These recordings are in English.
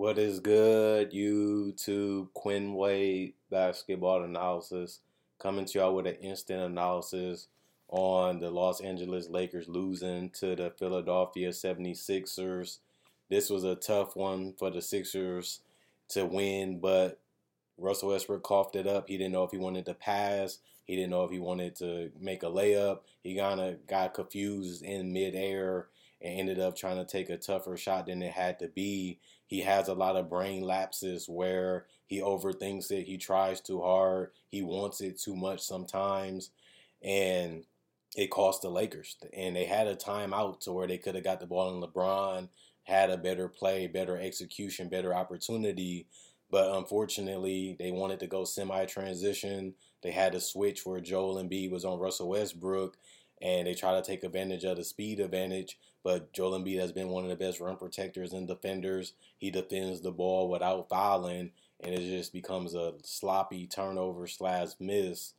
What is good, YouTube? Quinn Wade basketball analysis coming to y'all with an instant analysis on the Los Angeles Lakers losing to the Philadelphia 76ers. This was a tough one for the Sixers to win, but Russell Westbrook coughed it up. He didn't know if he wanted to pass. He didn't know if he wanted to make a layup. He kind of got confused in midair and ended up trying to take a tougher shot than it had to be. He has a lot of brain lapses where he overthinks it. He tries too hard. He wants it too much sometimes. And it cost the Lakers. And they had a timeout to where they could have got the ball in LeBron, had a better play, better execution, better opportunity. But unfortunately, they wanted to go semi transition. They had to switch where Joel Embiid was on Russell Westbrook, and they try to take advantage of the speed advantage. But Joel Embiid has been one of the best run protectors and defenders. He defends the ball without fouling, and it just becomes a sloppy turnover slash miss.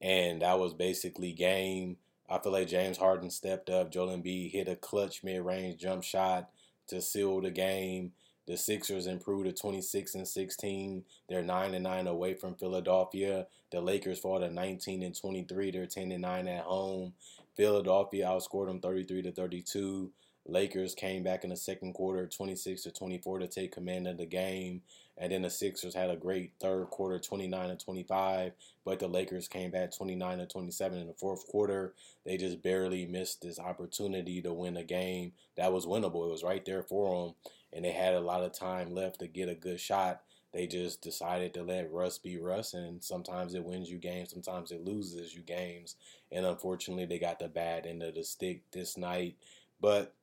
And that was basically game. I feel like James Harden stepped up. Joel Embiid hit a clutch mid range jump shot to seal the game. The Sixers improved to 26 and 16. They're 9 and 9 away from Philadelphia. The Lakers fall to 19 and 23. They're 10 and 9 at home. Philadelphia outscored them 33 to 32. Lakers came back in the second quarter 26 to 24 to take command of the game. And then the Sixers had a great third quarter 29 to 25, but the Lakers came back 29 to 27 in the fourth quarter. They just barely missed this opportunity to win a game that was winnable. It was right there for them and they had a lot of time left to get a good shot. They just decided to let Russ be Russ, and sometimes it wins you games, sometimes it loses you games. And unfortunately, they got the bad end of the stick this night. But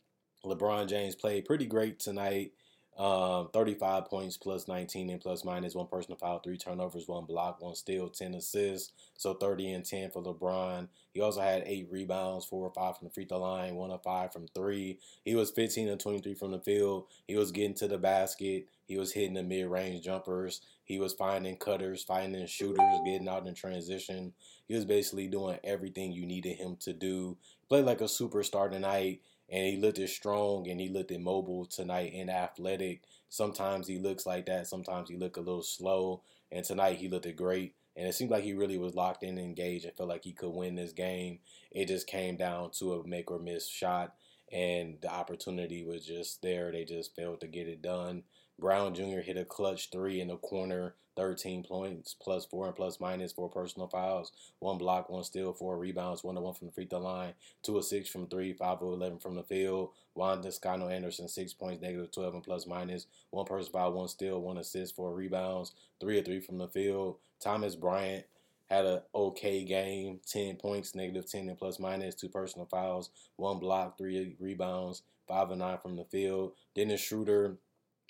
LeBron James played pretty great tonight. Um, 35 points plus 19 and plus minus one personal foul, three turnovers, one block, one steal, 10 assists. So 30 and 10 for LeBron. He also had eight rebounds, four or five from the free throw line, one or five from three. He was 15 and 23 from the field. He was getting to the basket. He was hitting the mid range jumpers. He was finding cutters, finding shooters, getting out in transition. He was basically doing everything you needed him to do. Played like a superstar tonight and he looked as strong and he looked mobile tonight and athletic. Sometimes he looks like that. Sometimes he looked a little slow. And tonight he looked great. And it seemed like he really was locked in and engaged and felt like he could win this game. It just came down to a make or miss shot. And the opportunity was just there. They just failed to get it done. Brown Jr. hit a clutch three in the corner 13 points, plus four and plus minus, four personal fouls, one block, one steal, four rebounds, one to one from the free throw line, two of six from three, five of 11 from the field. Juan Toscano Anderson, six points, negative 12 and plus minus, one personal foul, one steal, one assist, four rebounds, three of three from the field. Thomas Bryant had an okay game, 10 points, negative 10 and plus minus, two personal fouls, one block, three rebounds, five and nine from the field. Dennis Schroeder,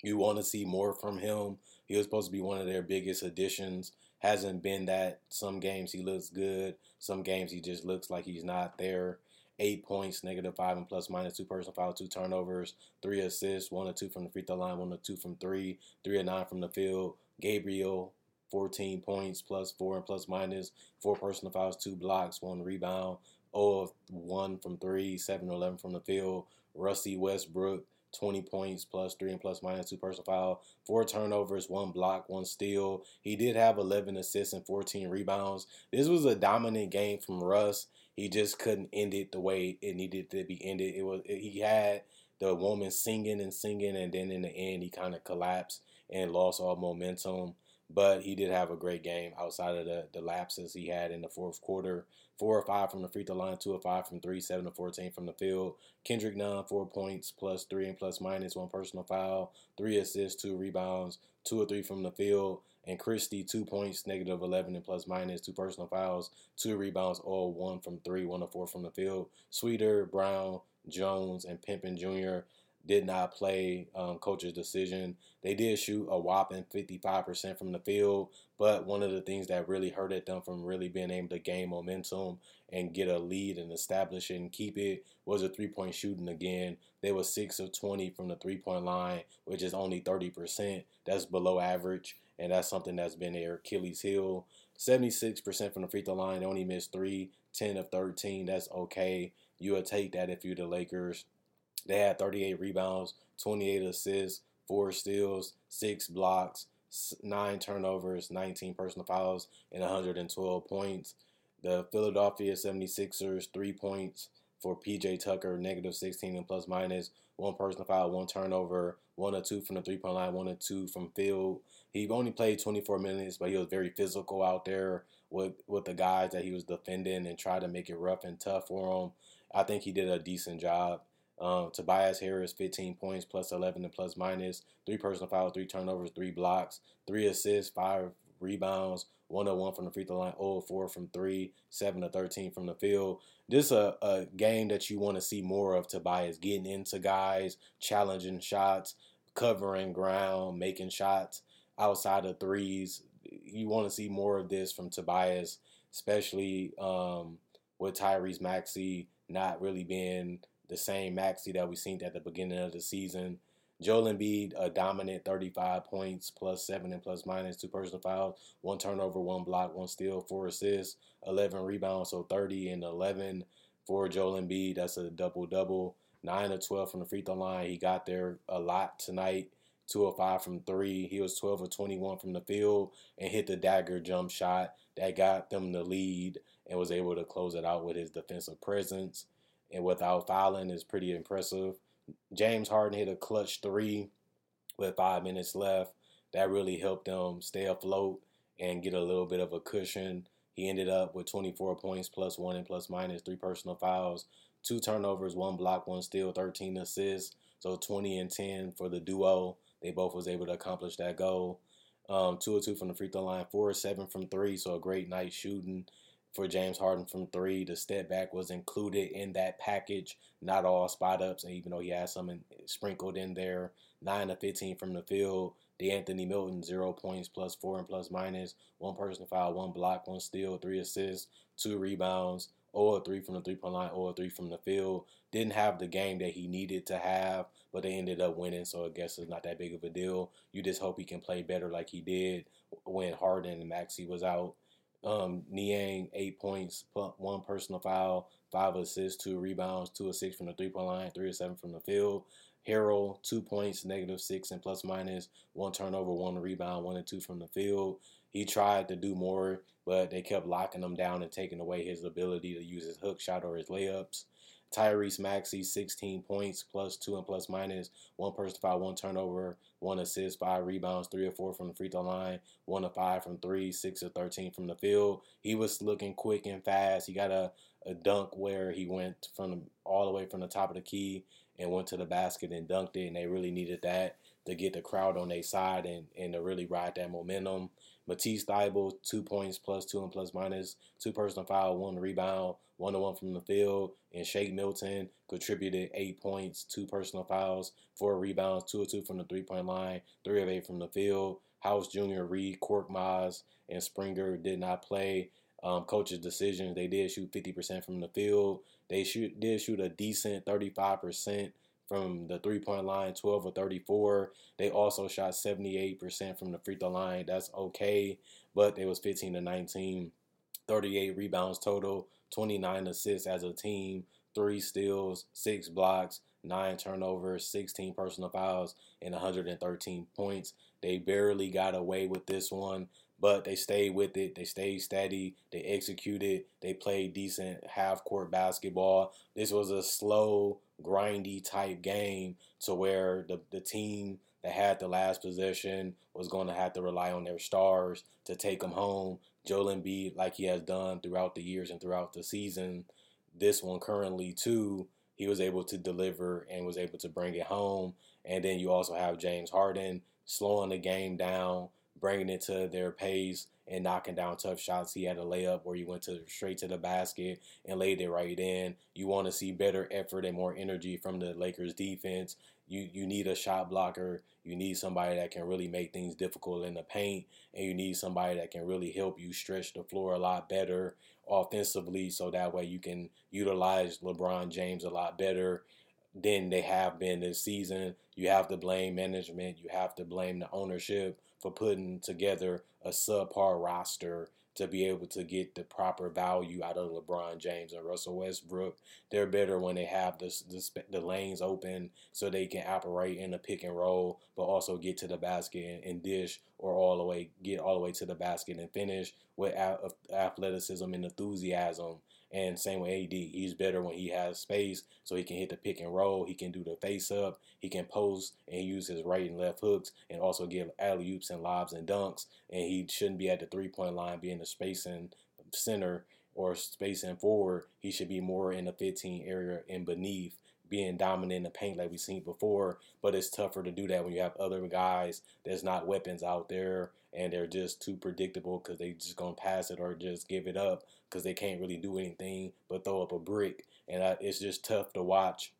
you want to see more from him. He was supposed to be one of their biggest additions. Hasn't been that. Some games he looks good. Some games he just looks like he's not there. Eight points, negative five and plus minus two personal foul, two turnovers, three assists, one or two from the free throw line, one or two from three, three or nine from the field. Gabriel, 14 points, plus four and plus minus, four personal fouls, two blocks, one rebound, 0 of one from three, seven or 11 from the field. Rusty Westbrook, 20 points plus three and plus minus two personal foul, four turnovers, one block, one steal. He did have 11 assists and 14 rebounds. This was a dominant game from Russ. He just couldn't end it the way it needed to be ended. It was he had the woman singing and singing, and then in the end he kind of collapsed and lost all momentum. But he did have a great game outside of the, the lapses he had in the fourth quarter. Four or five from the free throw line, two or five from three, seven to 14 from the field. Kendrick Nunn, four points, plus three and plus minus, one personal foul, three assists, two rebounds, two or three from the field. And Christie, two points, negative 11 and plus minus, two personal fouls, two rebounds, all one from three, one to four from the field. Swider, Brown, Jones, and Pippen Jr did not play um, coach's decision. They did shoot a whopping 55% from the field, but one of the things that really hurted them from really being able to gain momentum and get a lead and establish it and keep it was a three point shooting again. They were 6 of 20 from the three point line, which is only 30%. That's below average, and that's something that's been their Achilles heel. 76% from the free throw line, they only missed 3, 10 of 13. That's okay. You would take that if you're the Lakers. They had 38 rebounds, 28 assists, four steals, six blocks, nine turnovers, 19 personal fouls, and 112 points. The Philadelphia 76ers, three points for PJ Tucker, negative 16 and plus minus, one personal foul, one turnover, one or two from the three point line, one or two from field. He only played 24 minutes, but he was very physical out there with with the guys that he was defending and tried to make it rough and tough for them. I think he did a decent job. Um, Tobias Harris, 15 points, plus 11 and plus minus, three personal fouls, three turnovers, three blocks, three assists, five rebounds, 101 from the free throw line, 0 4 from three, 7 to 13 from the field. This is a, a game that you want to see more of Tobias getting into guys, challenging shots, covering ground, making shots outside of threes. You want to see more of this from Tobias, especially um, with Tyrese Maxey not really being the same Maxey that we seen at the beginning of the season. Joel Embiid, a dominant 35 points, plus seven and plus minus, two personal fouls, one turnover, one block, one steal, four assists, 11 rebounds, so 30 and 11 for Joel Embiid. That's a double double. Nine or 12 from the free throw line. He got there a lot tonight. Two or five from three. He was 12 or 21 from the field and hit the dagger jump shot that got them the lead and was able to close it out with his defensive presence and without fouling is pretty impressive. James Harden hit a clutch three with five minutes left. That really helped them stay afloat and get a little bit of a cushion. He ended up with 24 points plus one and plus minus three personal fouls, two turnovers, one block, one steal, 13 assists. So 20 and 10 for the duo. They both was able to accomplish that goal. Um, two or two from the free throw line, four or seven from three. So a great night shooting for James Harden from three. The step back was included in that package, not all spot ups, and even though he had some in, sprinkled in there. Nine to 15 from the field. De'Anthony Melton zero points, plus four and plus minus. One person foul, one block, one steal, three assists, two rebounds. 0 3 from the three point line, 0 3 from the field. Didn't have the game that he needed to have, but they ended up winning, so I guess it's not that big of a deal. You just hope he can play better like he did when Harden and Maxey was out. Um, Niang, eight points, one personal foul, five assists, two rebounds, two six from the three point line, three or seven from the field. Harrell, two points, negative six and plus minus, one turnover, one rebound, one and two from the field. He tried to do more, but they kept locking him down and taking away his ability to use his hook shot or his layups. Tyrese Maxey, 16 points, plus two and plus minus, one person foul, one turnover, one assist, five rebounds, three or four from the free throw line, one to five from three, six or 13 from the field. He was looking quick and fast. He got a, a dunk where he went from all the way from the top of the key and went to the basket and dunked it, and they really needed that to get the crowd on their side and, and to really ride that momentum. Matisse Thybulle, two points plus two and plus minus, two personal foul, one rebound, one to one from the field. And Shake Milton contributed eight points, two personal fouls, four rebounds, two or two from the three point line, three of eight from the field. House Jr., Reed, Cork Korkmaz, and Springer did not play. Um, coach's decisions, they did shoot 50% from the field. They shoot did shoot a decent 35% from the three point line, 12 or 34. They also shot 78% from the free throw line. That's okay, but they was 15 to 19, 38 rebounds total, 29 assists as a team, three steals, six blocks, nine turnovers, 16 personal fouls, and 113 points. They barely got away with this one, but they stayed with it. They stayed steady. They executed. They played decent half court basketball. This was a slow, grindy type game to where the, the team that had the last possession was going to have to rely on their stars to take them home. Joel Embiid, like he has done throughout the years and throughout the season, this one currently too, he was able to deliver and was able to bring it home. And then you also have James Harden slowing the game down, bringing it to their pace and knocking down tough shots. He had a layup where he went to straight to the basket and laid it right in. You want to see better effort and more energy from the Lakers defense. You you need a shot blocker. You need somebody that can really make things difficult in the paint, and you need somebody that can really help you stretch the floor a lot better offensively, so that way you can utilize LeBron James a lot better than they have been this season. you have to blame management. You have to blame the ownership for putting together a subpar roster to be able to get the proper value out of LeBron James and Russell Westbrook. They're better when they have the, the, the lanes open so they can operate in the pick and roll, but also get to the basket and, dish or all the way get all the way to the basket and finish with athleticism and enthusiasm. And same with AD, he's better when he has space, so he can hit the pick and roll. He can do the face up. He can post and use his right and left hooks, and also give alley oops and lobs and dunks. And he shouldn't be at the three point line, being the spacing center or spacing forward. He should be more in the 15 area and beneath being dominant in the paint like we've seen before, but it's tougher to do that when you have other guys that's not weapons out there and they're just too predictable because they just gonna pass it or just give it up because they can't really do anything but throw up a brick, and I, it's just tough to watch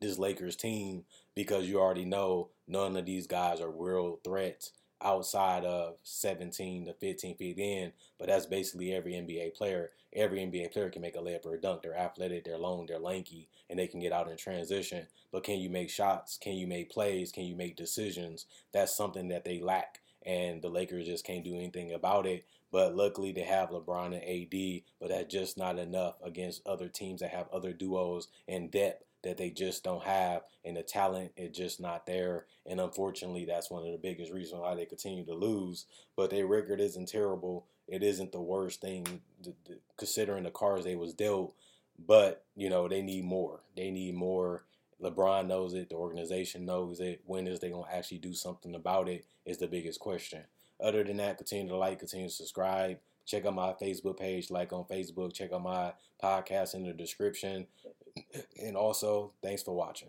this Lakers team because you already know none of these guys are real threats outside of 17 to 15 feet in, but that's basically every NBA player. Every NBA player can make a layup or a dunk. They're athletic, they're long, they're lanky, and they can get out in transition. But can you make shots? Can you make plays? Can you make decisions? That's something that they lack, and the Lakers just can't do anything about it. But luckily, they have LeBron and AD, but that's just not enough against other teams that have other duos and depth that they just don't have, and the talent is just not there. And unfortunately, that's one of the biggest reasons why they continue to lose. But their record isn't terrible. It isn't the worst thing considering the cards they was dealt. But you know they need more. They need more. LeBron knows it. The organization knows it. When is they gonna actually do something about it? Is the biggest question. Other than that, continue to like, continue to subscribe. Check out my Facebook page, like on Facebook. Check out my podcast in the description. And also, thanks for watching.